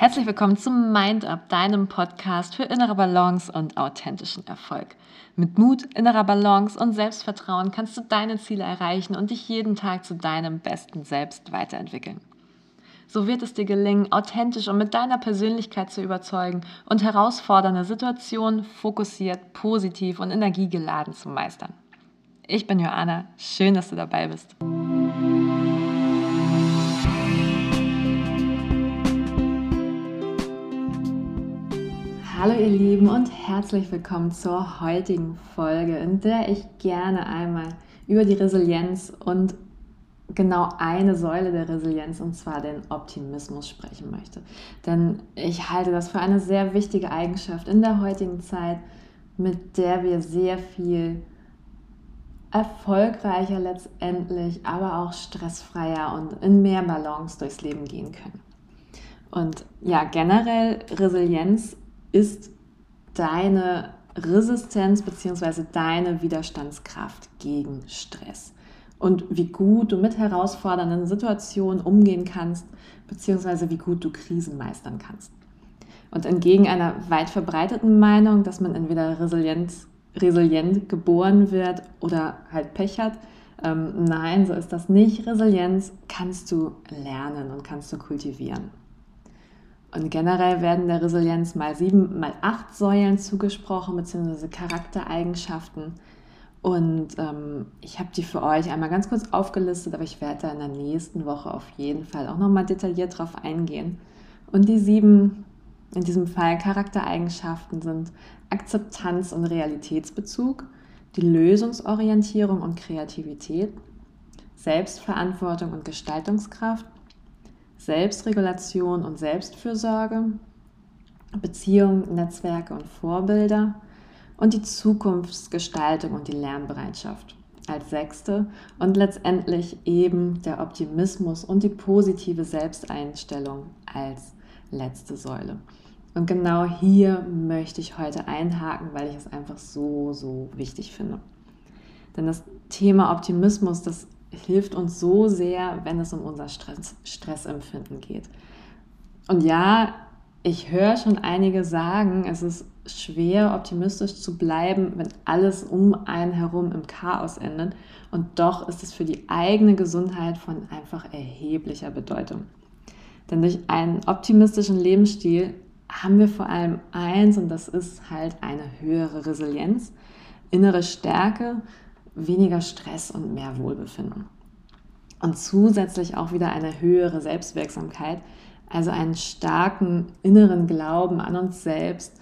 Herzlich willkommen zum Mind Up, deinem Podcast für innere Balance und authentischen Erfolg. Mit Mut, innerer Balance und Selbstvertrauen kannst du deine Ziele erreichen und dich jeden Tag zu deinem besten Selbst weiterentwickeln. So wird es dir gelingen, authentisch und mit deiner Persönlichkeit zu überzeugen und herausfordernde Situationen fokussiert, positiv und energiegeladen zu meistern. Ich bin Joanna, schön, dass du dabei bist. Hallo ihr Lieben und herzlich willkommen zur heutigen Folge, in der ich gerne einmal über die Resilienz und genau eine Säule der Resilienz, und zwar den Optimismus, sprechen möchte. Denn ich halte das für eine sehr wichtige Eigenschaft in der heutigen Zeit, mit der wir sehr viel erfolgreicher letztendlich, aber auch stressfreier und in mehr Balance durchs Leben gehen können. Und ja, generell Resilienz ist deine Resistenz bzw. deine Widerstandskraft gegen Stress und wie gut du mit herausfordernden Situationen umgehen kannst bzw. wie gut du Krisen meistern kannst. Und entgegen einer weit verbreiteten Meinung, dass man entweder resilient, resilient geboren wird oder halt Pech hat, ähm, nein, so ist das nicht. Resilienz kannst du lernen und kannst du kultivieren. Und generell werden der Resilienz mal sieben, mal acht Säulen zugesprochen, beziehungsweise Charaktereigenschaften. Und ähm, ich habe die für euch einmal ganz kurz aufgelistet, aber ich werde da in der nächsten Woche auf jeden Fall auch nochmal detailliert drauf eingehen. Und die sieben, in diesem Fall Charaktereigenschaften sind Akzeptanz und Realitätsbezug, die Lösungsorientierung und Kreativität, Selbstverantwortung und Gestaltungskraft, Selbstregulation und Selbstfürsorge, Beziehungen, Netzwerke und Vorbilder und die Zukunftsgestaltung und die Lernbereitschaft als sechste und letztendlich eben der Optimismus und die positive Selbsteinstellung als letzte Säule. Und genau hier möchte ich heute einhaken, weil ich es einfach so, so wichtig finde. Denn das Thema Optimismus, das hilft uns so sehr, wenn es um unser Stress, Stressempfinden geht. Und ja, ich höre schon einige sagen, es ist schwer, optimistisch zu bleiben, wenn alles um einen herum im Chaos endet. Und doch ist es für die eigene Gesundheit von einfach erheblicher Bedeutung. Denn durch einen optimistischen Lebensstil haben wir vor allem eins, und das ist halt eine höhere Resilienz, innere Stärke weniger Stress und mehr Wohlbefinden. Und zusätzlich auch wieder eine höhere Selbstwirksamkeit, also einen starken inneren Glauben an uns selbst,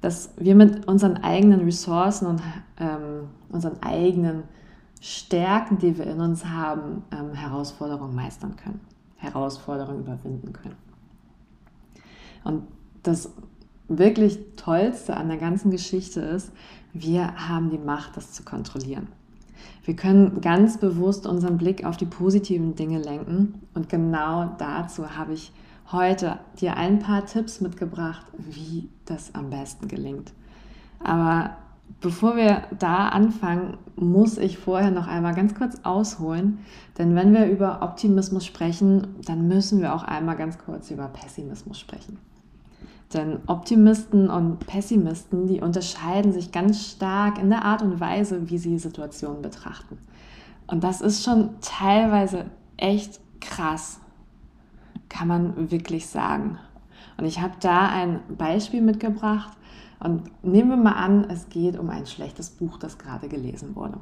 dass wir mit unseren eigenen Ressourcen und ähm, unseren eigenen Stärken, die wir in uns haben, ähm, Herausforderungen meistern können, Herausforderungen überwinden können. Und das wirklich Tollste an der ganzen Geschichte ist, wir haben die Macht, das zu kontrollieren. Wir können ganz bewusst unseren Blick auf die positiven Dinge lenken und genau dazu habe ich heute dir ein paar Tipps mitgebracht, wie das am besten gelingt. Aber bevor wir da anfangen, muss ich vorher noch einmal ganz kurz ausholen, denn wenn wir über Optimismus sprechen, dann müssen wir auch einmal ganz kurz über Pessimismus sprechen. Denn Optimisten und Pessimisten, die unterscheiden sich ganz stark in der Art und Weise, wie sie Situationen betrachten. Und das ist schon teilweise echt krass, kann man wirklich sagen. Und ich habe da ein Beispiel mitgebracht und nehmen wir mal an, es geht um ein schlechtes Buch, das gerade gelesen wurde.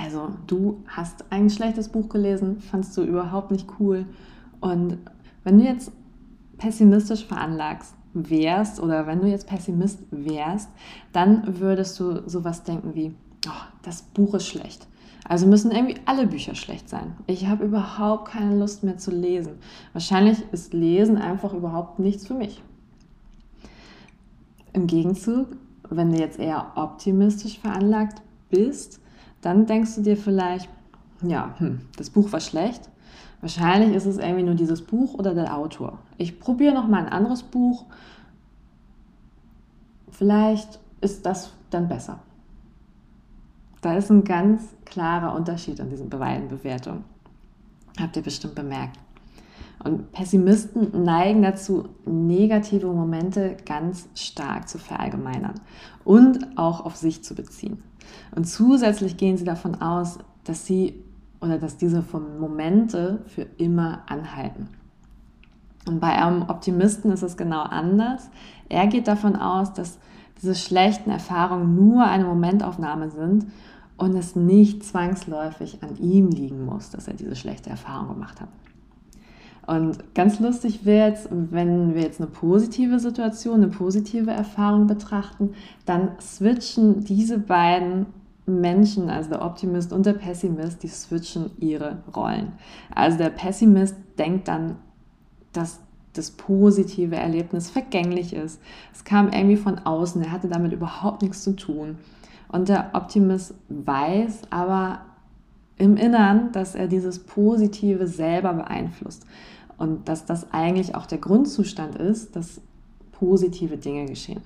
Also du hast ein schlechtes Buch gelesen, fandst du überhaupt nicht cool. Und wenn du jetzt pessimistisch veranlagst wärst oder wenn du jetzt Pessimist wärst, dann würdest du sowas denken wie, oh, das Buch ist schlecht. Also müssen irgendwie alle Bücher schlecht sein. Ich habe überhaupt keine Lust mehr zu lesen. Wahrscheinlich ist Lesen einfach überhaupt nichts für mich. Im Gegenzug, wenn du jetzt eher optimistisch veranlagt bist, dann denkst du dir vielleicht, ja, hm, das Buch war schlecht, Wahrscheinlich ist es irgendwie nur dieses Buch oder der Autor. Ich probiere noch mal ein anderes Buch. Vielleicht ist das dann besser. Da ist ein ganz klarer Unterschied an diesen beiden Bewertungen. Habt ihr bestimmt bemerkt. Und Pessimisten neigen dazu, negative Momente ganz stark zu verallgemeinern und auch auf sich zu beziehen. Und zusätzlich gehen sie davon aus, dass sie oder dass diese Momente für immer anhalten. Und bei einem Optimisten ist es genau anders. Er geht davon aus, dass diese schlechten Erfahrungen nur eine Momentaufnahme sind und es nicht zwangsläufig an ihm liegen muss, dass er diese schlechte Erfahrung gemacht hat. Und ganz lustig wird es, wenn wir jetzt eine positive Situation, eine positive Erfahrung betrachten, dann switchen diese beiden Menschen, also der Optimist und der Pessimist, die switchen ihre Rollen. Also der Pessimist denkt dann, dass das positive Erlebnis vergänglich ist. Es kam irgendwie von außen, er hatte damit überhaupt nichts zu tun. Und der Optimist weiß aber im Innern, dass er dieses Positive selber beeinflusst und dass das eigentlich auch der Grundzustand ist, dass positive Dinge geschehen.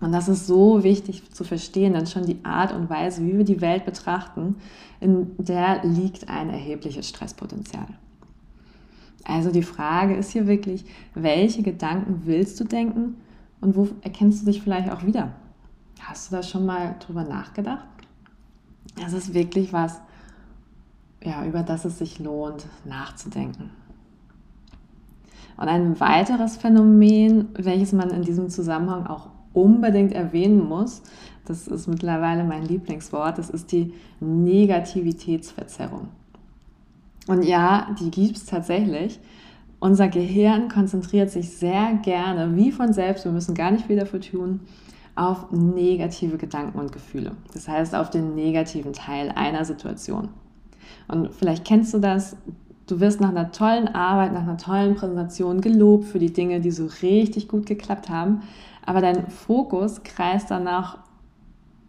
Und das ist so wichtig zu verstehen, denn schon die Art und Weise, wie wir die Welt betrachten, in der liegt ein erhebliches Stresspotenzial. Also die Frage ist hier wirklich, welche Gedanken willst du denken und wo erkennst du dich vielleicht auch wieder? Hast du da schon mal drüber nachgedacht? Das ist wirklich was, ja, über das es sich lohnt, nachzudenken. Und ein weiteres Phänomen, welches man in diesem Zusammenhang auch unbedingt erwähnen muss, das ist mittlerweile mein Lieblingswort, das ist die Negativitätsverzerrung. Und ja, die gibt es tatsächlich. Unser Gehirn konzentriert sich sehr gerne, wie von selbst, wir müssen gar nicht viel dafür tun, auf negative Gedanken und Gefühle. Das heißt, auf den negativen Teil einer Situation. Und vielleicht kennst du das, du wirst nach einer tollen Arbeit, nach einer tollen Präsentation gelobt für die Dinge, die so richtig gut geklappt haben, aber dein Fokus kreist danach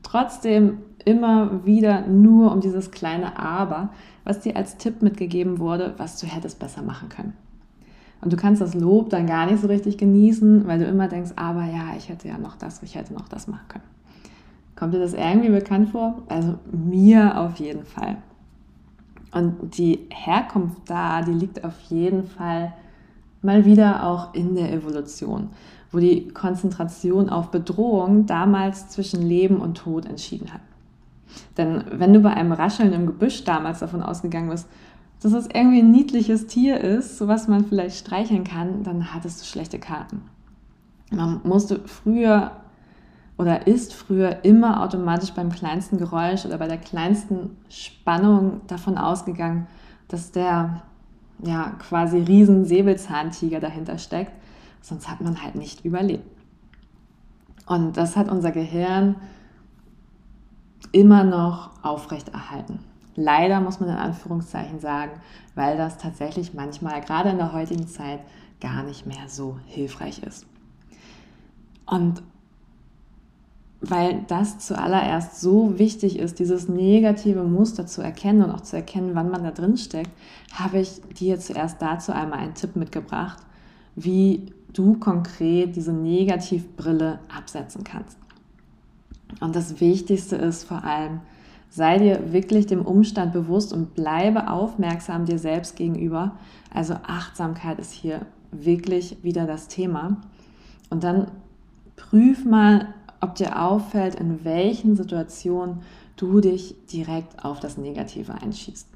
trotzdem immer wieder nur um dieses kleine Aber, was dir als Tipp mitgegeben wurde, was du hättest besser machen können. Und du kannst das Lob dann gar nicht so richtig genießen, weil du immer denkst, aber ja, ich hätte ja noch das, ich hätte noch das machen können. Kommt dir das irgendwie bekannt vor? Also mir auf jeden Fall. Und die Herkunft da, die liegt auf jeden Fall mal wieder auch in der Evolution, wo die Konzentration auf Bedrohung damals zwischen Leben und Tod entschieden hat. Denn wenn du bei einem Rascheln im Gebüsch damals davon ausgegangen bist, dass es irgendwie ein niedliches Tier ist, so was man vielleicht streicheln kann, dann hattest du schlechte Karten. Man musste früher oder ist früher immer automatisch beim kleinsten Geräusch oder bei der kleinsten Spannung davon ausgegangen, dass der ja quasi riesen Säbelzahntiger dahinter steckt, sonst hat man halt nicht überlebt. Und das hat unser Gehirn immer noch aufrechterhalten. Leider muss man in Anführungszeichen sagen, weil das tatsächlich manchmal, gerade in der heutigen Zeit, gar nicht mehr so hilfreich ist. Und weil das zuallererst so wichtig ist, dieses negative Muster zu erkennen und auch zu erkennen, wann man da drin steckt, habe ich dir zuerst dazu einmal einen Tipp mitgebracht, wie du konkret diese Negativbrille absetzen kannst. Und das Wichtigste ist vor allem, sei dir wirklich dem Umstand bewusst und bleibe aufmerksam dir selbst gegenüber. Also Achtsamkeit ist hier wirklich wieder das Thema. Und dann prüf mal, ob dir auffällt, in welchen Situationen du dich direkt auf das Negative einschießt.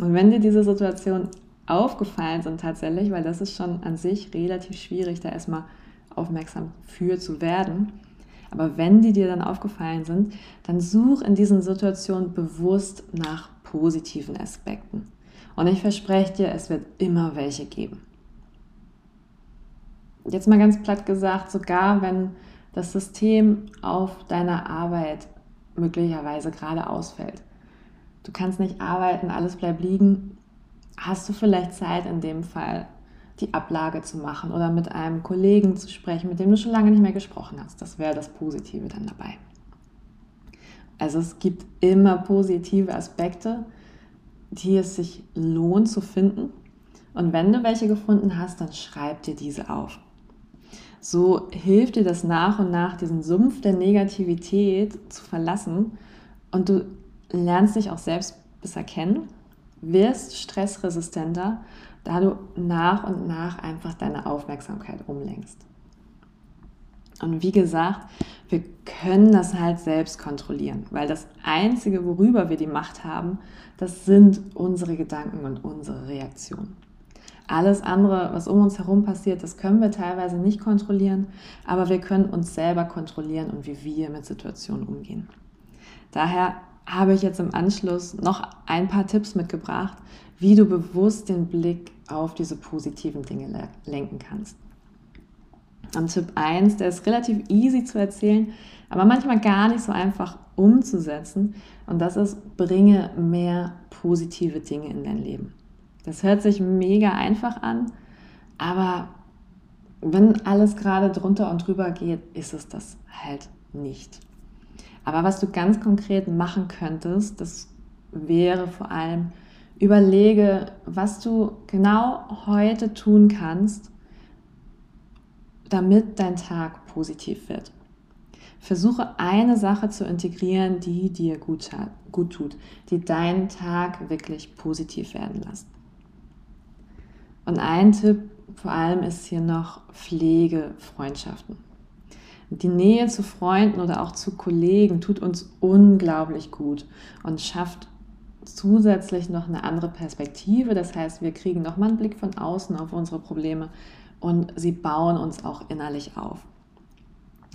Und wenn dir diese Situationen aufgefallen sind tatsächlich, weil das ist schon an sich relativ schwierig, da erstmal aufmerksam für zu werden, aber wenn die dir dann aufgefallen sind, dann such in diesen Situationen bewusst nach positiven Aspekten. Und ich verspreche dir, es wird immer welche geben. Jetzt mal ganz platt gesagt, sogar wenn das System auf deiner Arbeit möglicherweise gerade ausfällt. Du kannst nicht arbeiten, alles bleibt liegen. Hast du vielleicht Zeit in dem Fall, die Ablage zu machen oder mit einem Kollegen zu sprechen, mit dem du schon lange nicht mehr gesprochen hast. Das wäre das Positive dann dabei. Also es gibt immer positive Aspekte, die es sich lohnt zu finden. Und wenn du welche gefunden hast, dann schreib dir diese auf. So hilft dir das nach und nach, diesen Sumpf der Negativität zu verlassen und du lernst dich auch selbst besser kennen, wirst stressresistenter da du nach und nach einfach deine Aufmerksamkeit umlenkst. Und wie gesagt, wir können das halt selbst kontrollieren, weil das Einzige, worüber wir die Macht haben, das sind unsere Gedanken und unsere Reaktionen. Alles andere, was um uns herum passiert, das können wir teilweise nicht kontrollieren, aber wir können uns selber kontrollieren und wie wir mit Situationen umgehen. Daher habe ich jetzt im Anschluss noch ein paar Tipps mitgebracht, wie du bewusst den Blick auf diese positiven Dinge lenken kannst. Und Tipp 1, der ist relativ easy zu erzählen, aber manchmal gar nicht so einfach umzusetzen. Und das ist, bringe mehr positive Dinge in dein Leben. Das hört sich mega einfach an, aber wenn alles gerade drunter und drüber geht, ist es das halt nicht. Aber was du ganz konkret machen könntest, das wäre vor allem, überlege, was du genau heute tun kannst, damit dein Tag positiv wird. Versuche eine Sache zu integrieren, die dir gut, gut tut, die deinen Tag wirklich positiv werden lässt. Und ein Tipp vor allem ist hier noch Pflege Freundschaften. Die Nähe zu Freunden oder auch zu Kollegen tut uns unglaublich gut und schafft zusätzlich noch eine andere Perspektive. Das heißt, wir kriegen nochmal einen Blick von außen auf unsere Probleme und sie bauen uns auch innerlich auf.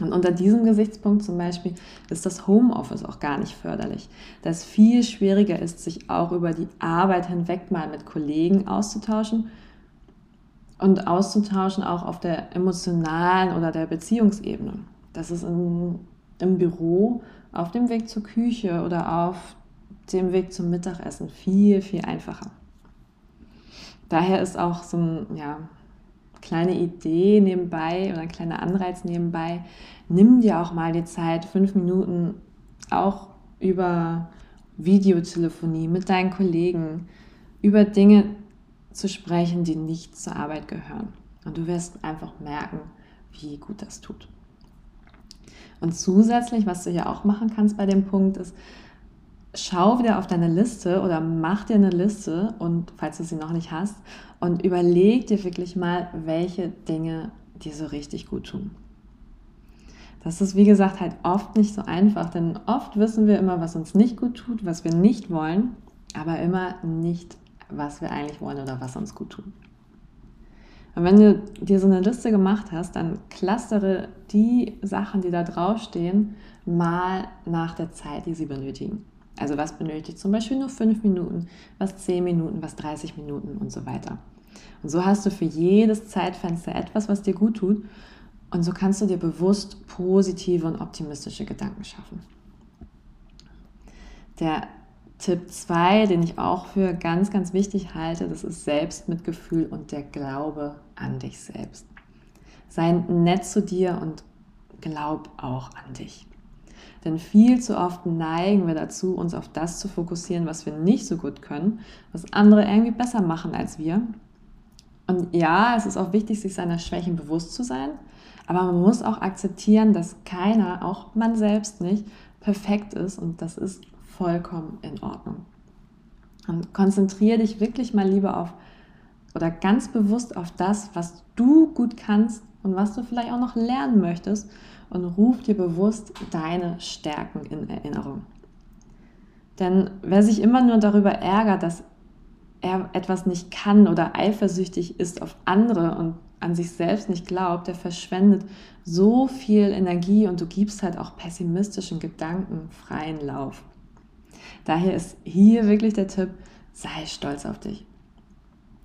Und unter diesem Gesichtspunkt zum Beispiel ist das Homeoffice auch gar nicht förderlich, da es viel schwieriger ist, sich auch über die Arbeit hinweg mal mit Kollegen auszutauschen und auszutauschen auch auf der emotionalen oder der Beziehungsebene. Das ist in, im Büro auf dem Weg zur Küche oder auf dem Weg zum Mittagessen viel, viel einfacher. Daher ist auch so ein ja, kleine Idee nebenbei oder ein kleiner Anreiz nebenbei. Nimm dir auch mal die Zeit, fünf Minuten auch über Videotelefonie mit deinen Kollegen, über Dinge zu sprechen, die nicht zur Arbeit gehören. Und du wirst einfach merken, wie gut das tut. Und zusätzlich, was du ja auch machen kannst bei dem Punkt, ist, schau wieder auf deine Liste oder mach dir eine Liste und falls du sie noch nicht hast und überleg dir wirklich mal, welche Dinge dir so richtig gut tun. Das ist wie gesagt halt oft nicht so einfach, denn oft wissen wir immer, was uns nicht gut tut, was wir nicht wollen, aber immer nicht, was wir eigentlich wollen oder was uns gut tut. Und wenn du dir so eine Liste gemacht hast, dann clustere die Sachen, die da draufstehen, mal nach der Zeit, die sie benötigen. Also was benötigt zum Beispiel nur fünf Minuten, was zehn Minuten, was 30 Minuten und so weiter. Und so hast du für jedes Zeitfenster etwas, was dir gut tut. Und so kannst du dir bewusst positive und optimistische Gedanken schaffen. Der Tipp 2, den ich auch für ganz, ganz wichtig halte, das ist Selbstmitgefühl und der Glaube an dich selbst. Sei nett zu dir und glaub auch an dich. Denn viel zu oft neigen wir dazu, uns auf das zu fokussieren, was wir nicht so gut können, was andere irgendwie besser machen als wir. Und ja, es ist auch wichtig, sich seiner Schwächen bewusst zu sein, aber man muss auch akzeptieren, dass keiner, auch man selbst nicht, perfekt ist und das ist vollkommen in Ordnung. Und konzentriere dich wirklich mal lieber auf oder ganz bewusst auf das, was du gut kannst und was du vielleicht auch noch lernen möchtest und ruf dir bewusst deine Stärken in Erinnerung. Denn wer sich immer nur darüber ärgert, dass er etwas nicht kann oder eifersüchtig ist auf andere und an sich selbst nicht glaubt, der verschwendet so viel Energie und du gibst halt auch pessimistischen Gedanken freien Lauf. Daher ist hier wirklich der Tipp, sei stolz auf dich.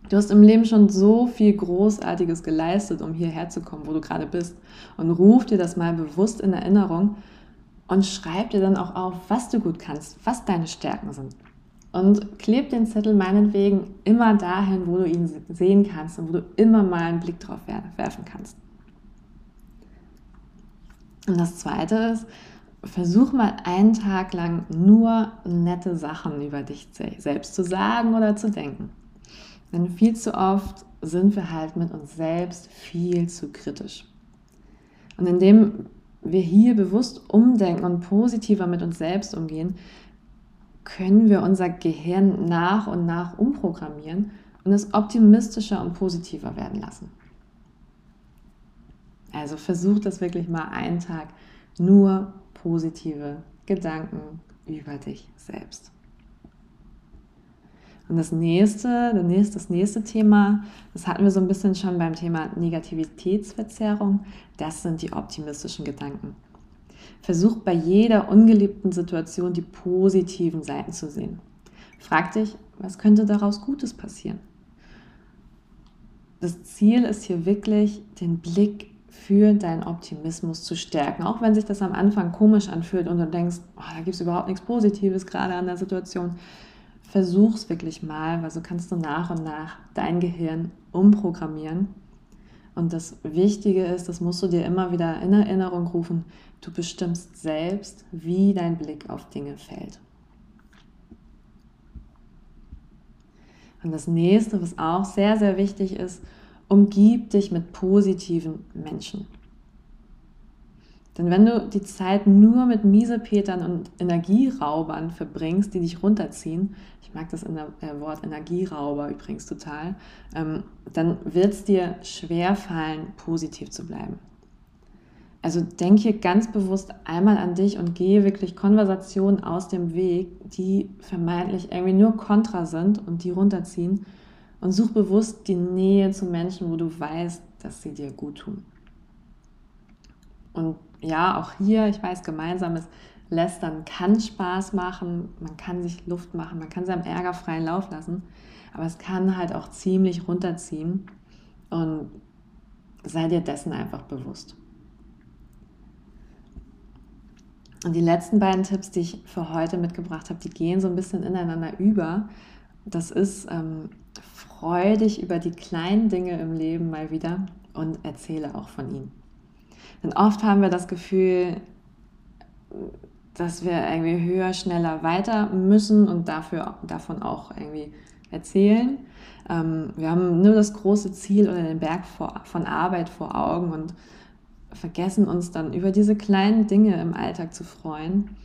Du hast im Leben schon so viel Großartiges geleistet, um hierher zu kommen, wo du gerade bist. Und ruf dir das mal bewusst in Erinnerung und schreib dir dann auch auf, was du gut kannst, was deine Stärken sind. Und kleb den Zettel meinetwegen immer dahin, wo du ihn sehen kannst und wo du immer mal einen Blick drauf werfen kannst. Und das Zweite ist, versuch mal einen Tag lang nur nette Sachen über dich selbst zu sagen oder zu denken. Denn viel zu oft sind wir halt mit uns selbst viel zu kritisch. Und indem wir hier bewusst umdenken und positiver mit uns selbst umgehen, können wir unser Gehirn nach und nach umprogrammieren und es optimistischer und positiver werden lassen. Also versuch das wirklich mal einen Tag nur positive Gedanken über dich selbst. Und das nächste, das nächste Thema, das hatten wir so ein bisschen schon beim Thema Negativitätsverzerrung, das sind die optimistischen Gedanken. Versuch bei jeder ungeliebten Situation die positiven Seiten zu sehen. Frag dich, was könnte daraus Gutes passieren? Das Ziel ist hier wirklich, den Blick für deinen Optimismus zu stärken. Auch wenn sich das am Anfang komisch anfühlt und du denkst, oh, da gibt es überhaupt nichts Positives gerade an der Situation. Versuch's wirklich mal, weil so kannst du nach und nach dein Gehirn umprogrammieren. Und das Wichtige ist, das musst du dir immer wieder in Erinnerung rufen, du bestimmst selbst, wie dein Blick auf Dinge fällt. Und das nächste, was auch sehr, sehr wichtig ist, umgib dich mit positiven Menschen. Denn wenn du die Zeit nur mit Miesepetern und Energieraubern verbringst, die dich runterziehen, ich mag das äh, Wort Energierauber übrigens total, ähm, dann wird es dir schwer fallen, positiv zu bleiben. Also denke ganz bewusst einmal an dich und gehe wirklich Konversationen aus dem Weg, die vermeintlich irgendwie nur kontra sind und die runterziehen und such bewusst die Nähe zu Menschen, wo du weißt, dass sie dir gut tun. Und ja, auch hier, ich weiß, gemeinsames Lästern kann Spaß machen, man kann sich Luft machen, man kann seinem Ärger freien Lauf lassen, aber es kann halt auch ziemlich runterziehen und sei dir dessen einfach bewusst. Und die letzten beiden Tipps, die ich für heute mitgebracht habe, die gehen so ein bisschen ineinander über. Das ist, ähm, freu dich über die kleinen Dinge im Leben mal wieder und erzähle auch von ihnen. Denn oft haben wir das Gefühl, dass wir irgendwie höher, schneller, weiter müssen und dafür, davon auch irgendwie erzählen. Ähm, wir haben nur das große Ziel oder den Berg vor, von Arbeit vor Augen und vergessen uns dann über diese kleinen Dinge im Alltag zu freuen,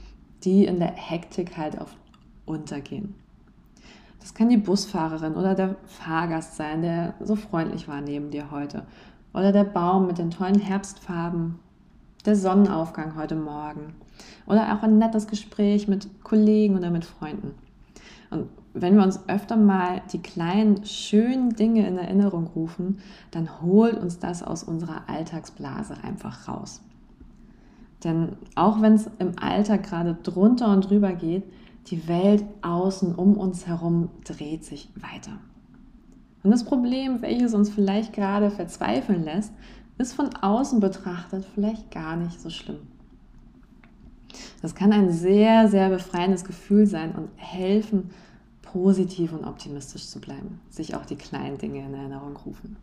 die in der Hektik halt oft untergehen. Das kann die Busfahrerin oder der Fahrgast sein, der so freundlich war neben dir heute oder der Baum mit den tollen Herbstfarben, der Sonnenaufgang heute Morgen oder auch ein nettes Gespräch mit Kollegen oder mit Freunden. Und wenn wir uns öfter mal die kleinen, schönen Dinge in Erinnerung rufen, dann holt uns das aus unserer Alltagsblase einfach raus. Denn auch wenn es im Alltag gerade drunter und drüber geht, die Welt außen um uns herum dreht sich weiter. Und das Problem, welches uns vielleicht gerade verzweifeln lässt, ist von außen betrachtet vielleicht gar nicht so schlimm. Das kann ein sehr, sehr befreiendes Gefühl sein und helfen, positiv und optimistisch zu bleiben, sich auch die kleinen Dinge in Erinnerung rufen.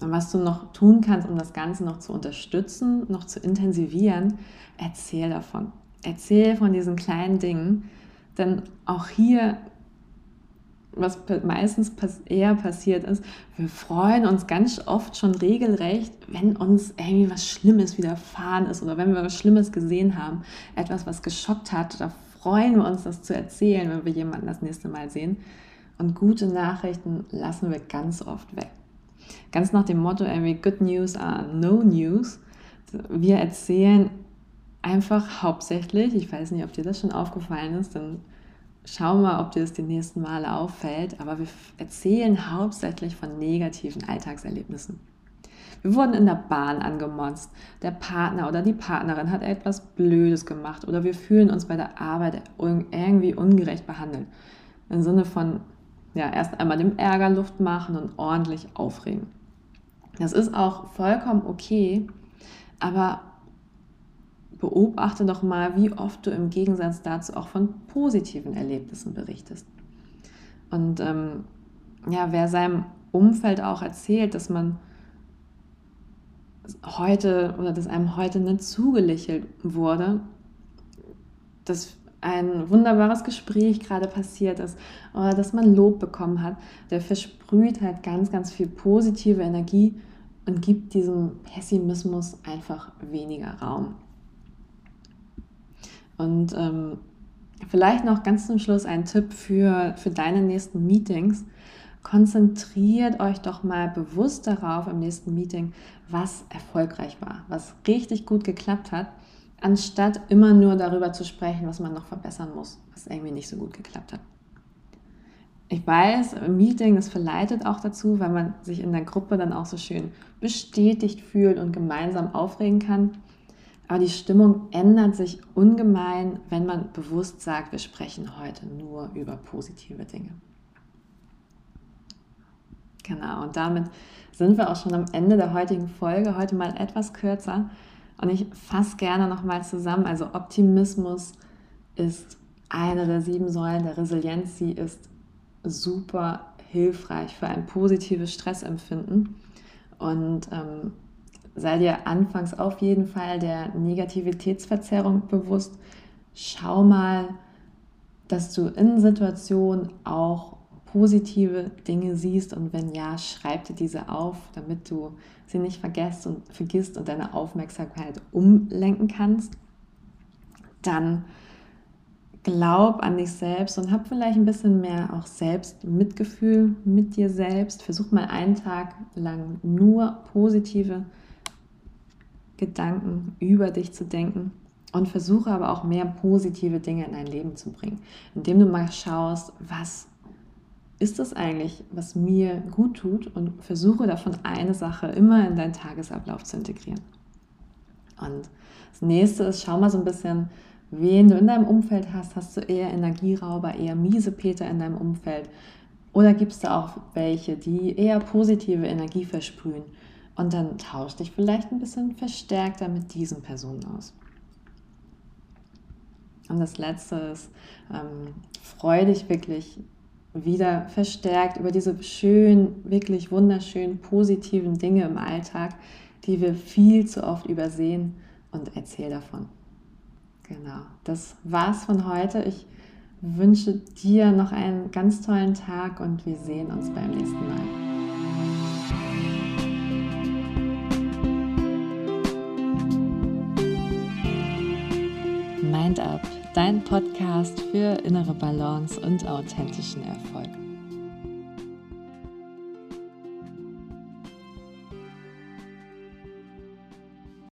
Und was du noch tun kannst, um das Ganze noch zu unterstützen, noch zu intensivieren, erzähl davon. Erzähl von diesen kleinen Dingen, denn auch hier was meistens eher passiert ist, wir freuen uns ganz oft schon regelrecht, wenn uns irgendwie was Schlimmes widerfahren ist oder wenn wir was Schlimmes gesehen haben, etwas, was geschockt hat, da freuen wir uns, das zu erzählen, wenn wir jemanden das nächste Mal sehen. Und gute Nachrichten lassen wir ganz oft weg. Ganz nach dem Motto, irgendwie, Good News are no news. Wir erzählen einfach hauptsächlich, ich weiß nicht, ob dir das schon aufgefallen ist, dann Schau mal, ob dir das die nächsten Male auffällt, aber wir erzählen hauptsächlich von negativen Alltagserlebnissen. Wir wurden in der Bahn angemonst, der Partner oder die Partnerin hat etwas Blödes gemacht oder wir fühlen uns bei der Arbeit irgendwie ungerecht behandelt. Im Sinne von, ja, erst einmal dem Ärger Luft machen und ordentlich aufregen. Das ist auch vollkommen okay, aber beobachte doch mal, wie oft du im Gegensatz dazu auch von positiven Erlebnissen berichtest. Und ähm, ja, wer seinem Umfeld auch erzählt, dass man heute oder dass einem heute nicht zugelächelt wurde, dass ein wunderbares Gespräch gerade passiert ist oder dass man Lob bekommen hat, der versprüht halt ganz, ganz viel positive Energie und gibt diesem Pessimismus einfach weniger Raum. Und ähm, vielleicht noch ganz zum Schluss ein Tipp für, für deine nächsten Meetings. konzentriert euch doch mal bewusst darauf im nächsten Meeting, was erfolgreich war, was richtig gut geklappt hat, anstatt immer nur darüber zu sprechen, was man noch verbessern muss, was irgendwie nicht so gut geklappt hat. Ich weiß, im Meeting, das verleitet auch dazu, weil man sich in der Gruppe dann auch so schön bestätigt fühlt und gemeinsam aufregen kann. Aber die Stimmung ändert sich ungemein, wenn man bewusst sagt, wir sprechen heute nur über positive Dinge. Genau, und damit sind wir auch schon am Ende der heutigen Folge. Heute mal etwas kürzer. Und ich fasse gerne nochmal zusammen. Also Optimismus ist eine der sieben Säulen der Resilienz. Sie ist super hilfreich für ein positives Stressempfinden. Und ähm, sei dir anfangs auf jeden Fall der Negativitätsverzerrung bewusst. Schau mal, dass du in Situationen auch positive Dinge siehst und wenn ja, schreib dir diese auf, damit du sie nicht vergisst und vergisst und deine Aufmerksamkeit umlenken kannst. Dann glaub an dich selbst und hab vielleicht ein bisschen mehr auch selbst Mitgefühl mit dir selbst. Versuch mal einen Tag lang nur positive Gedanken über dich zu denken und versuche aber auch mehr positive Dinge in dein Leben zu bringen, indem du mal schaust, was ist das eigentlich, was mir gut tut und versuche davon eine Sache immer in deinen Tagesablauf zu integrieren. Und das nächste ist, schau mal so ein bisschen, wen du in deinem Umfeld hast. Hast du eher Energierauber, eher miese Peter in deinem Umfeld? Oder gibt es da auch welche, die eher positive Energie versprühen? Und dann tausch dich vielleicht ein bisschen verstärkter mit diesen Personen aus. Und das letzte ist, ähm, freu dich wirklich wieder verstärkt über diese schönen, wirklich wunderschönen, positiven Dinge im Alltag, die wir viel zu oft übersehen und erzähl davon. Genau, das war's von heute. Ich wünsche dir noch einen ganz tollen Tag und wir sehen uns beim nächsten Mal. Mind Up, dein Podcast für innere Balance und authentischen Erfolg.